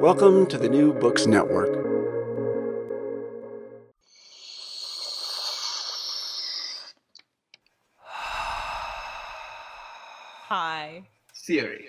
Welcome to the New Books Network. Hi. Theory.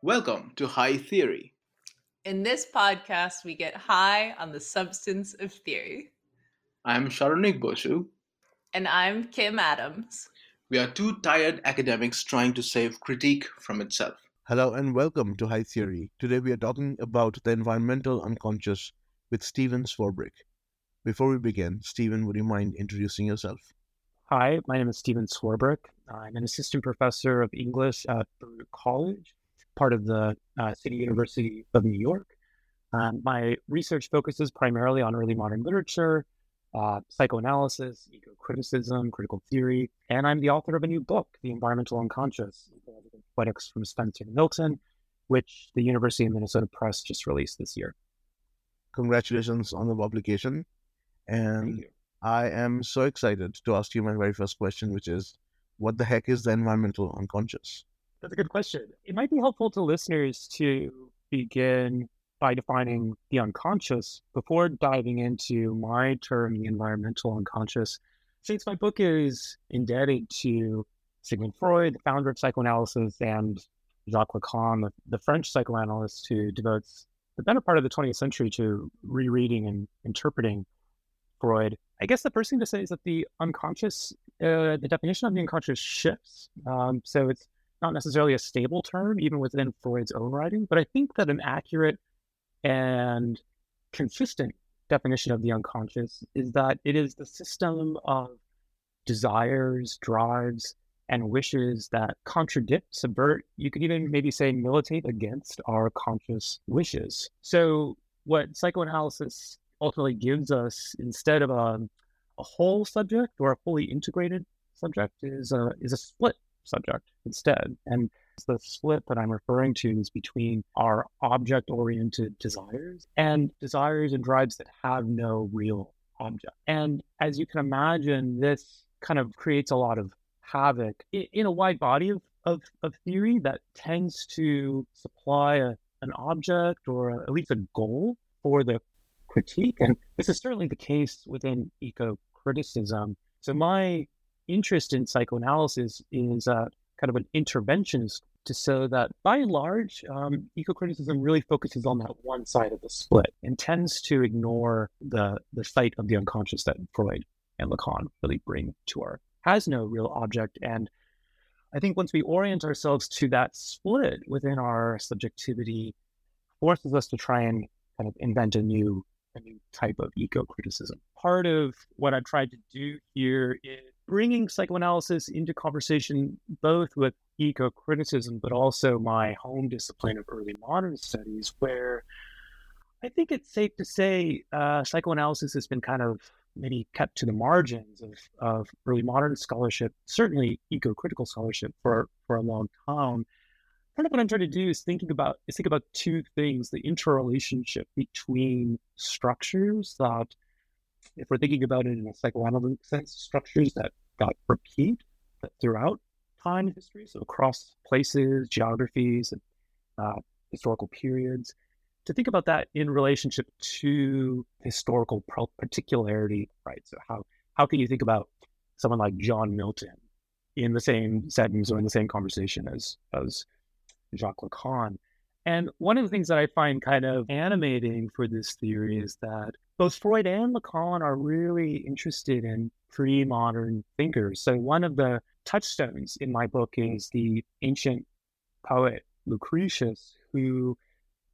Welcome to High Theory. In this podcast, we get high on the substance of theory. I'm Saronik Bosu. And I'm Kim Adams. We are two tired academics trying to save critique from itself. Hello and welcome to High Theory. Today we are talking about the environmental unconscious with Steven Swarbrick. Before we begin, Steven, would you mind introducing yourself? Hi, my name is Steven Swarbrick. I'm an assistant professor of English at Baruch College, part of the uh, City University of New York. Um, my research focuses primarily on early modern literature, uh, psychoanalysis, eco criticism, critical theory, and I'm the author of a new book, The Environmental Unconscious Poetics from Spenser Milton, which the University of Minnesota Press just released this year. Congratulations on the publication. And I am so excited to ask you my very first question, which is what the heck is the environmental unconscious? That's a good question. It might be helpful to listeners to begin by defining the unconscious before diving into my term, the environmental unconscious. Since my book is indebted to Sigmund Freud, the founder of psychoanalysis, and Jacques Lacan, the, French psychoanalyst who devotes the better part of the 20th century to rereading and interpreting Freud, I guess the first thing to say is that the unconscious, uh, the definition of the unconscious shifts. Um, so it's not necessarily a stable term, even within Freud's own writing, but I think that an accurate and consistent definition of the unconscious is that it is the system of desires, drives, and wishes that contradict, subvert, you could even maybe say militate against our conscious wishes. So, what psychoanalysis ultimately gives us instead of a, a whole subject or a fully integrated subject is a, is a split subject instead. And the split that I'm referring to is between our object oriented desires and desires and drives that have no real object. And as you can imagine, this kind of creates a lot of havoc in a wide body of, of, of theory that tends to supply a, an object or a, at least a goal for the critique. And this is certainly the case within eco criticism. So, my interest in psychoanalysis is uh, kind of an interventionist to show that by and large, um, eco-criticism really focuses on that one side of the split and tends to ignore the the sight of the unconscious that Freud and Lacan really bring to our has no real object. And I think once we orient ourselves to that split within our subjectivity, forces us to try and kind of invent a new a new type of eco-criticism. Part of what I've tried to do here is bringing psychoanalysis into conversation both with eco criticism, but also my home discipline of early modern studies, where I think it's safe to say uh, psychoanalysis has been kind of maybe kept to the margins of, of early modern scholarship, certainly eco critical scholarship for, for a long time. Part of what I'm trying to do is thinking about is think about two things: the interrelationship between structures that, if we're thinking about it in a psychoanalytic sense, structures that got repeat throughout time history, so across places, geographies, and uh, historical periods, to think about that in relationship to historical particularity, right? So how how can you think about someone like John Milton in the same sentence or in the same conversation as as Jacques Lacan? And one of the things that I find kind of animating for this theory is that both Freud and Lacan are really interested in pre modern thinkers. So, one of the touchstones in my book is the ancient poet Lucretius, who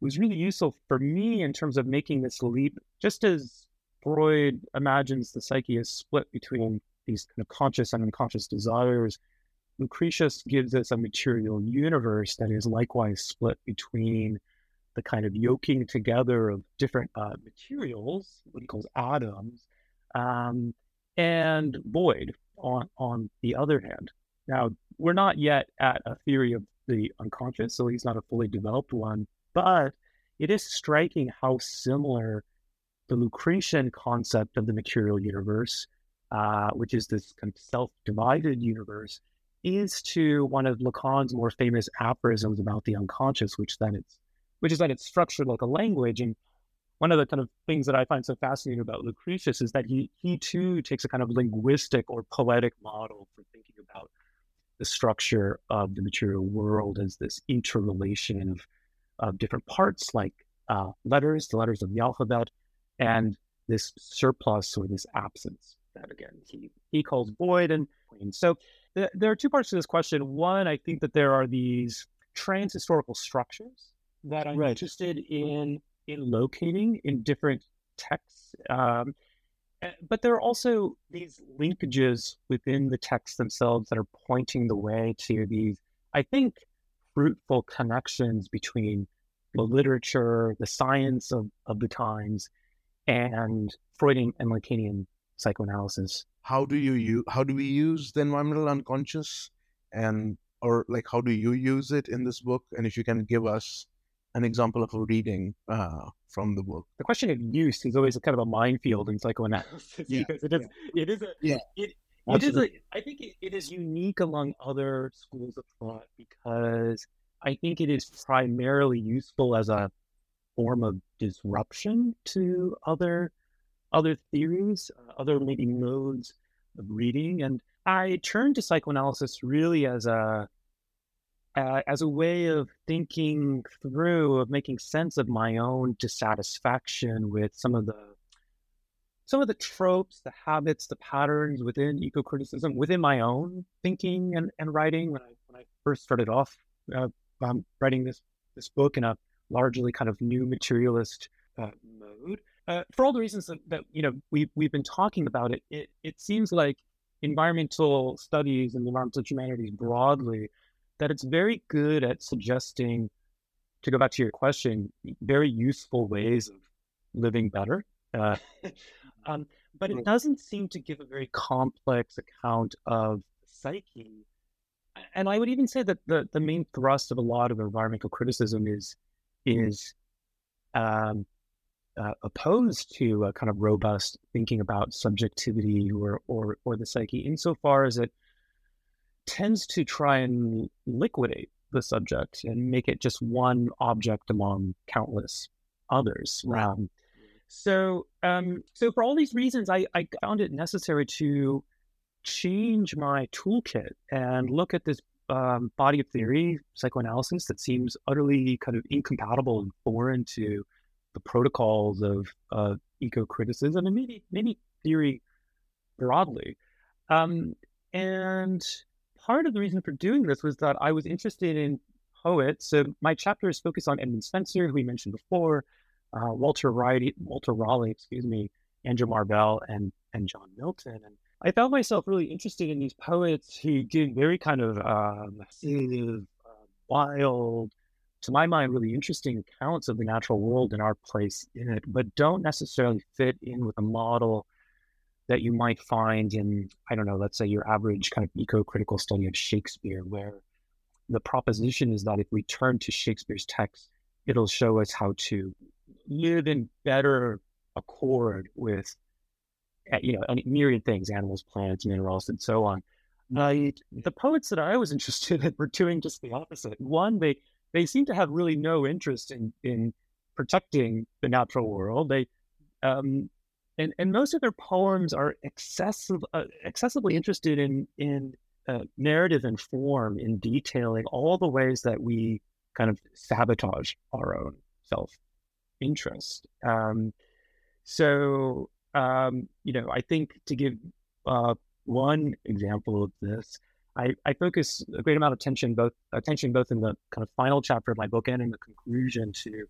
was really useful for me in terms of making this leap, just as Freud imagines the psyche is split between these kind of conscious and unconscious desires. Lucretius gives us a material universe that is likewise split between the kind of yoking together of different uh, materials, what he calls atoms, um, and void on, on the other hand. Now, we're not yet at a theory of the unconscious, so he's not a fully developed one, but it is striking how similar the Lucretian concept of the material universe, uh, which is this kind of self divided universe, is to one of Lacan's more famous aphorisms about the unconscious, which then it's which is that it's structured like a language. And one of the kind of things that I find so fascinating about Lucretius is that he he too takes a kind of linguistic or poetic model for thinking about the structure of the material world as this interrelation of, of different parts like uh, letters, the letters of the alphabet, and this surplus or this absence that again he he calls void and so there are two parts to this question. One, I think that there are these trans historical structures that I'm right. interested in in locating in different texts. Um, eh, but there are also these linkages within the texts themselves that are pointing the way to these, I think, fruitful connections between the literature, the science of, of the times, and Freudian and Lacanian psychoanalysis. How do you use how do we use the environmental unconscious? And or like how do you use it in this book? And if you can give us an example of a reading uh, from the book. The question of use is always a kind of a minefield in psychoanalysis yeah. because it is yeah. it is a yeah. it, it is a, I think it, it is unique among other schools of thought because I think it is primarily useful as a form of disruption to other other theories, uh, other maybe modes of reading. And I turned to psychoanalysis really as a uh, as a way of thinking through, of making sense of my own dissatisfaction with some of the some of the tropes, the habits, the patterns within eco criticism, within my own thinking and, and writing. When I when I first started off uh, um, writing this this book in a largely kind of new materialist uh, mode, uh, for all the reasons that, that, you know we we've been talking about it, it it seems like environmental studies and the environmental humanities broadly that it's very good at suggesting to go back to your question very useful ways of living better uh, um, but it doesn't seem to give a very complex account of psyche. And i would even say that the, the main thrust of a lot of environmental criticism is is um, uh, opposed to a kind of robust thinking about subjectivity or, or, or the psyche, insofar as it tends to try and liquidate the subject and make it just one object among countless others. Um, so, um, so for all these reasons, I, I found it necessary to change my toolkit and look at this um, body of theory, psychoanalysis, that seems utterly kind of incompatible and foreign to the protocols of uh, eco criticism and maybe maybe theory broadly. Um, and part of the reason for doing this was that I was interested in poets. So my chapter is focused on Edmund Spenser, who we mentioned before, uh, Walter Raleigh, Walter Ralegh, excuse me, Andrew Marvell, and and John Milton. And I found myself really interested in these poets who did very kind of um, uh, wild, to my mind, really interesting accounts of the natural world and our place in it, but don't necessarily fit in with a model that you might find in, I don't know, let's say your average kind of eco critical study of Shakespeare, where the proposition is that if we turn to Shakespeare's text, it'll show us how to live in better accord with, eh, you know, myriad things, animals, plants, minerals, and so on. Uh, the poets that I was interested in were doing just the opposite. One, they they seem to have really no interest in in protecting the natural world. They um, and and most of their poems are excessive, uh, excessively interested in in uh, narrative and form, in detailing all the ways that we kind of sabotage our own self interest. Um, so um, you know, I think to give uh, one example of this, I, I, focus a great amount of attention both attention both in the kind of final chapter of my book and in the conclusion to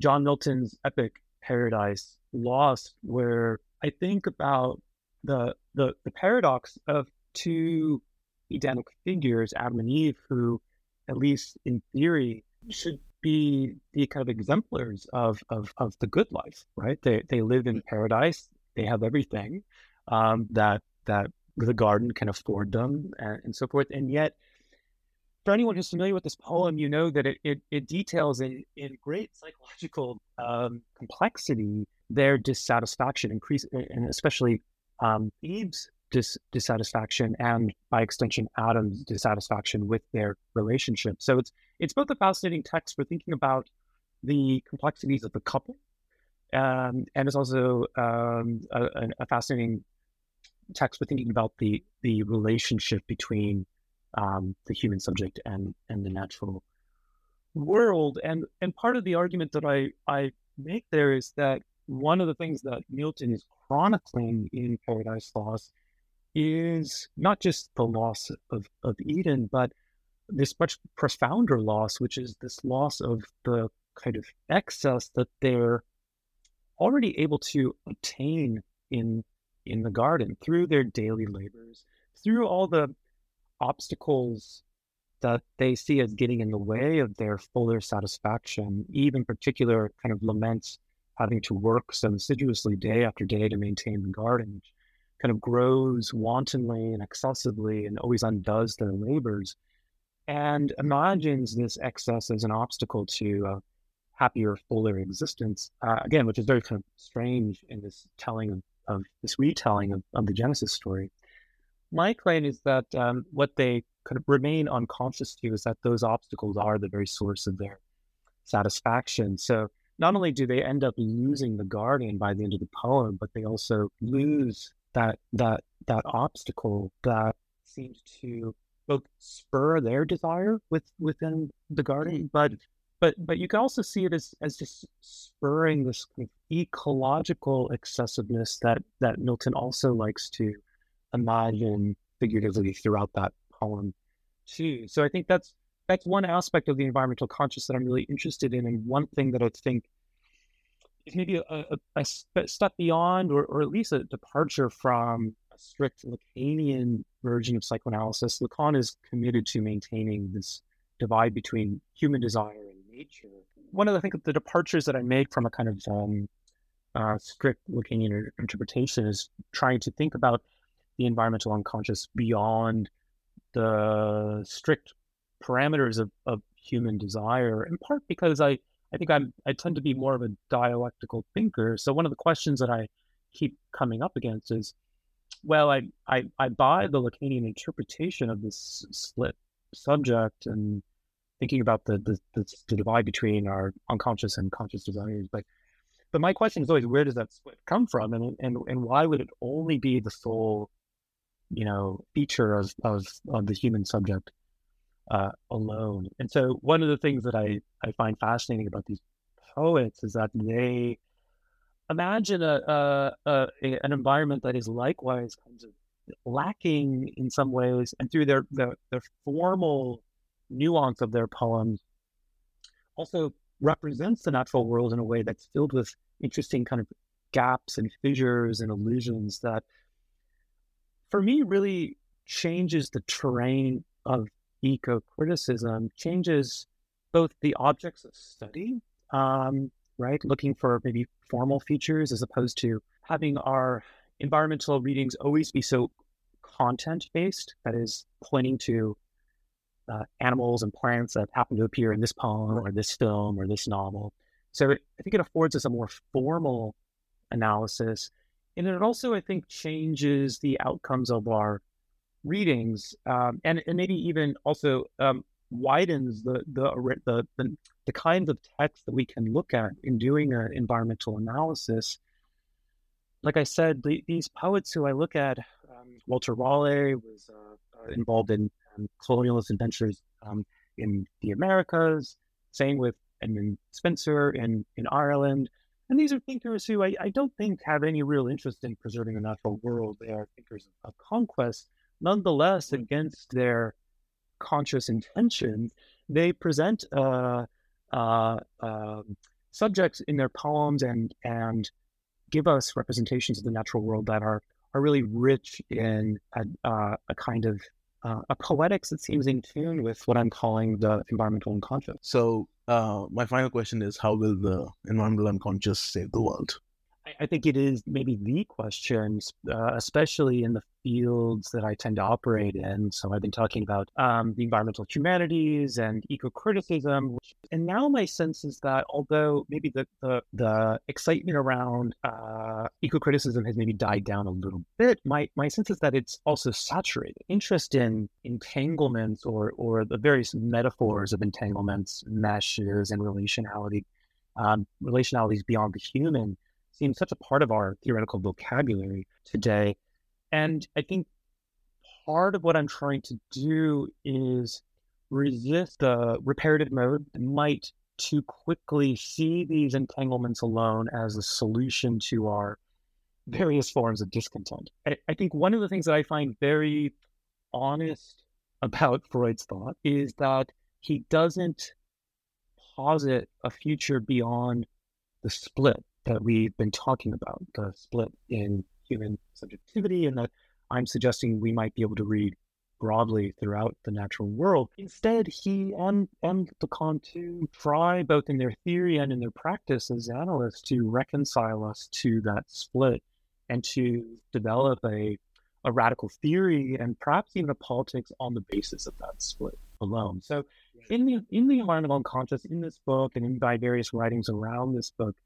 John Milton's epic Paradise Lost, where I think about the the, the paradox of two Edenic figures, Adam and Eve, who, at least in theory, should be the kind of exemplars of, of, of the good life, right? They, they live in paradise. They have everything um, that, that the garden can afford them and, and, so forth. And yet, for anyone who's familiar with this poem, you know that it, it, it details in, in great psychological um, complexity their dissatisfaction, increase, and especially um, Eve's dis- dissatisfaction and by extension Adam's dissatisfaction with their relationship. So it's it's both a fascinating text for thinking about the complexities of the couple, um, and it's also um, a, a, fascinating text for thinking about the the relationship between um, the human subject and and the natural world. And and part of the argument that I I make there is that one of the things that Milton is chronicling in Paradise Lost is not just the loss of, of Eden, but this much profounder loss, which is this loss of the kind of excess that they're already able to obtain in in the garden through their daily labors, through all the obstacles that they see as getting in the way of their fuller satisfaction, even particular kind of laments having to work so assiduously day after day to maintain the garden, which kind of grows wantonly and excessively and always undoes their labors and imagines this excess as an obstacle to a happier, fuller existence. Uh, again, which is very kind of strange in this telling of, of this retelling of, of, the Genesis story. My claim is that um, what they of remain unconscious to is that those obstacles are the very source of their satisfaction. So not only do they end up losing the guardian by the end of the poem, but they also lose that that that obstacle that seems to both spur their desire with within the garden, but but but you can also see it as as just spurring this ecological excessiveness that that Milton also likes to imagine figuratively throughout that poem too. So I think that's that's one aspect of the environmental conscious that I'm really interested in, and one thing that I think is maybe a, a, a step beyond, or, or at least a departure from a strict Lacanian version of psychoanalysis. Lacan is committed to maintaining this divide between human desire nature. One of the, I think the departures that I make from a kind of um, uh, strict Lacanian interpretation is trying to think about the environmental unconscious beyond the strict parameters of, of human desire, in part because I I think I'm I tend to be more of a dialectical thinker. So one of the questions that I keep coming up against is, well, I I, I buy the Lacanian interpretation of this split subject and thinking about the, the the, the divide between our unconscious and conscious desires, but but my question is always where does that split come from and and and why would it only be the sole you know feature of of, of the human subject uh, alone. And so, one of the things that I, I find fascinating about these poets is that they imagine a, a, a, an environment that is likewise kind of lacking in some ways, and through their, their, their formal nuance of their poems, also represents the natural world in a way that's filled with interesting kind of gaps and fissures and illusions that, for me, really changes the terrain of eco criticism changes both the objects of study, um, right? Looking for maybe formal features as opposed to having our environmental readings always be so content based, that is, pointing to uh, animals and plants that happen to appear in this poem or this film or this novel. So it, I think it affords us a more formal analysis. And it also, I think, changes the outcomes of our readings, um, and, and maybe even also um, widens the the the the, the kinds of text that we can look at in doing an environmental analysis. Like I said, the, these poets who I look at, um, Walter Ralegh was uh, uh, involved in um, colonialist adventures um, in the Americas. Same with Edmund Spenser in in Ireland. And these are thinkers who I, I don't think have any real interest in preserving the natural world. They are thinkers of, conquest. Nonetheless, against their conscious intentions, they present uh, uh, uh, subjects in their poems and and give us representations of the natural world that are are really rich in a, uh, a kind of uh, a poetics that seems in tune with what I'm calling the environmental unconscious. So, uh, my final question is: How will the environmental unconscious save the world? I think it is maybe the question, uh, especially in the fields that I tend to operate in. So I've been talking about um, the environmental humanities and eco criticism. And now my sense is that although maybe the, the, the excitement around uh, eco criticism has maybe died down a little bit, my, my sense is that it's also saturated. Interest in entanglements or, or the various metaphors of entanglements, meshes, and relationality, um, relationalities beyond the human seems such a part of our theoretical vocabulary today. And I think part of what I'm trying to do is resist the reparative mode that might too quickly see these entanglements alone as a solution to our various forms of discontent. I, I think one of the things that I find very honest about Freud's thought is that he doesn't posit a future beyond the split that we've been talking about, the split in human subjectivity, and that I'm suggesting we might be able to read broadly throughout the natural world. Instead, he and, and Lacan to try both in their theory and in their practice as analysts to reconcile us to that split and to develop a, a radical theory and perhaps even a politics on the basis of that split alone. So in the in the environmental unconscious, in this book and in by various writings around this book,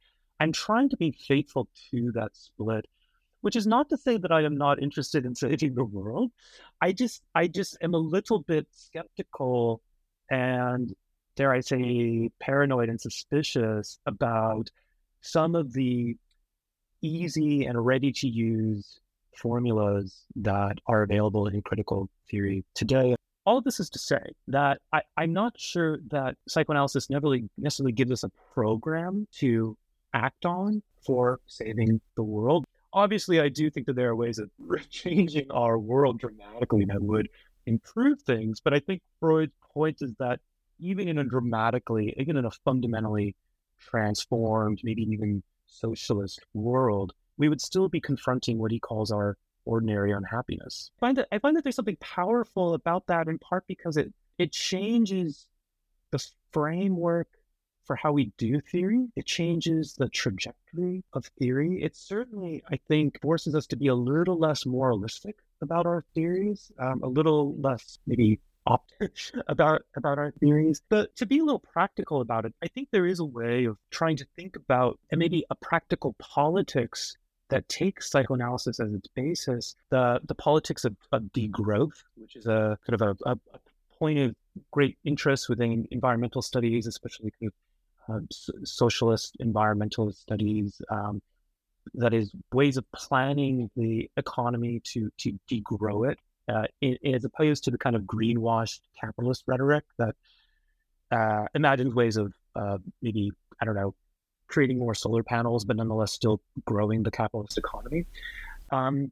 I'm trying to be faithful to that split, which is not to say that I am not interested in saving the world. I just I just am a little bit skeptical and dare I say paranoid and suspicious about some of the easy and ready to use formulas that are available in critical theory today. All of this is to say that I, I, am not sure that psychoanalysis never really necessarily gives us a program to act on for saving the world. Obviously, I do think that there are ways of changing our world dramatically that would improve things. But I think Freud's point is that even in a dramatically, even in a fundamentally transformed, maybe even socialist world, we would still be confronting what he calls our ordinary unhappiness. I find that I find that there's something powerful about that in part because it it changes the framework for how we do theory. It changes the trajectory of theory. It certainly, I think, forces us to be a little less moralistic about our theories, um, a little less maybe optimistic about about our theories. But to be a little practical about it, I think there is a way of trying to think about and maybe a practical politics that takes psychoanalysis as its basis, the the politics of, of degrowth, which is a kind of a, a, a point of great interest within environmental studies, especially kind of socialist environmentalist studies. Um, that is ways of planning the economy to to degrow it, uh, as opposed to the kind of greenwashed capitalist rhetoric that uh, imagines ways of uh, maybe I don't know creating more solar panels, but nonetheless still growing the capitalist economy. Um,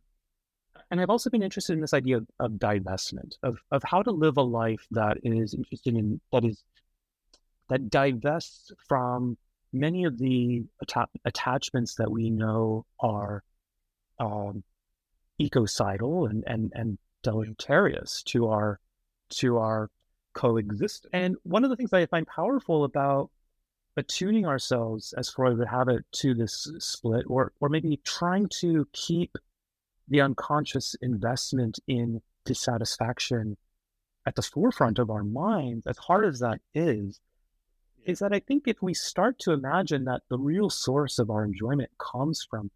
and I've also been interested in this idea of, of divestment, of, of how to live a life that is interested in, that is that divests from many of the atta- attachments that we know are um, ecocidal and, and, and deleterious to our to our coexistence. And one of the things that I find powerful about attuning ourselves, as Freud would have it, to this split, or or maybe trying to keep the unconscious investment in dissatisfaction at the forefront of our minds, as hard as that is, is that I think if we start to imagine that the real source of our enjoyment comes from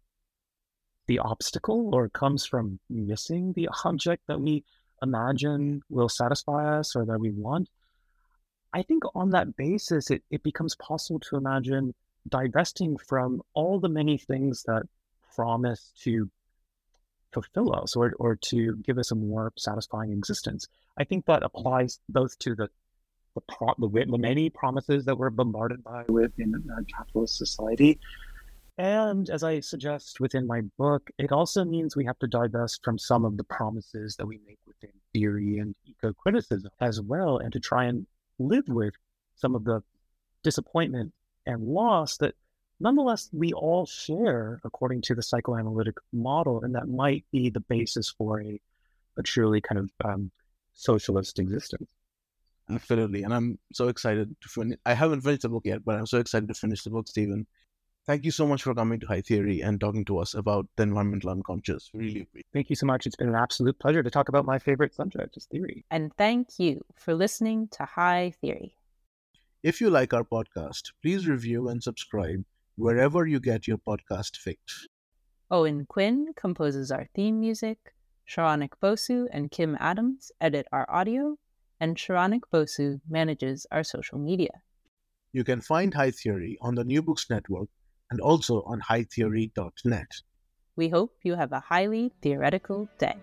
the obstacle or comes from missing the object that we imagine will satisfy us or that we want, I think on that basis, it, it becomes possible to imagine divesting from all the many things that promise to fulfill us or, or to give us a more satisfying existence. I think that applies both to the the, pro- the, the many promises that we're bombarded by within capitalist society. And as I suggest within my book, it also means we have to divest from some of the promises that we make within theory and eco criticism as well, and to try and live with some of the disappointment and loss that nonetheless we all share according to the psychoanalytic model, and that might be the basis for a, a truly kind of um, socialist existence. Absolutely. And I'm so excited to finish. I haven't finished the book yet, but I'm so excited to finish the book, Steven. Thank you so much for coming to High Theory and talking to us about the environmental unconscious. Really appreciate Thank you so much. It's been an absolute pleasure to talk about my favorite subject, is theory. And thank you for listening to High Theory. If you like our podcast, please review and subscribe wherever you get your podcast fix. Owen Quinn composes our theme music. Saronik Bosu and Kim Adams edit our audio, and Saronik Bosu manages our social media. You can find High Theory on the New Books Network and also on hightheory.net. We hope you have a highly theoretical day.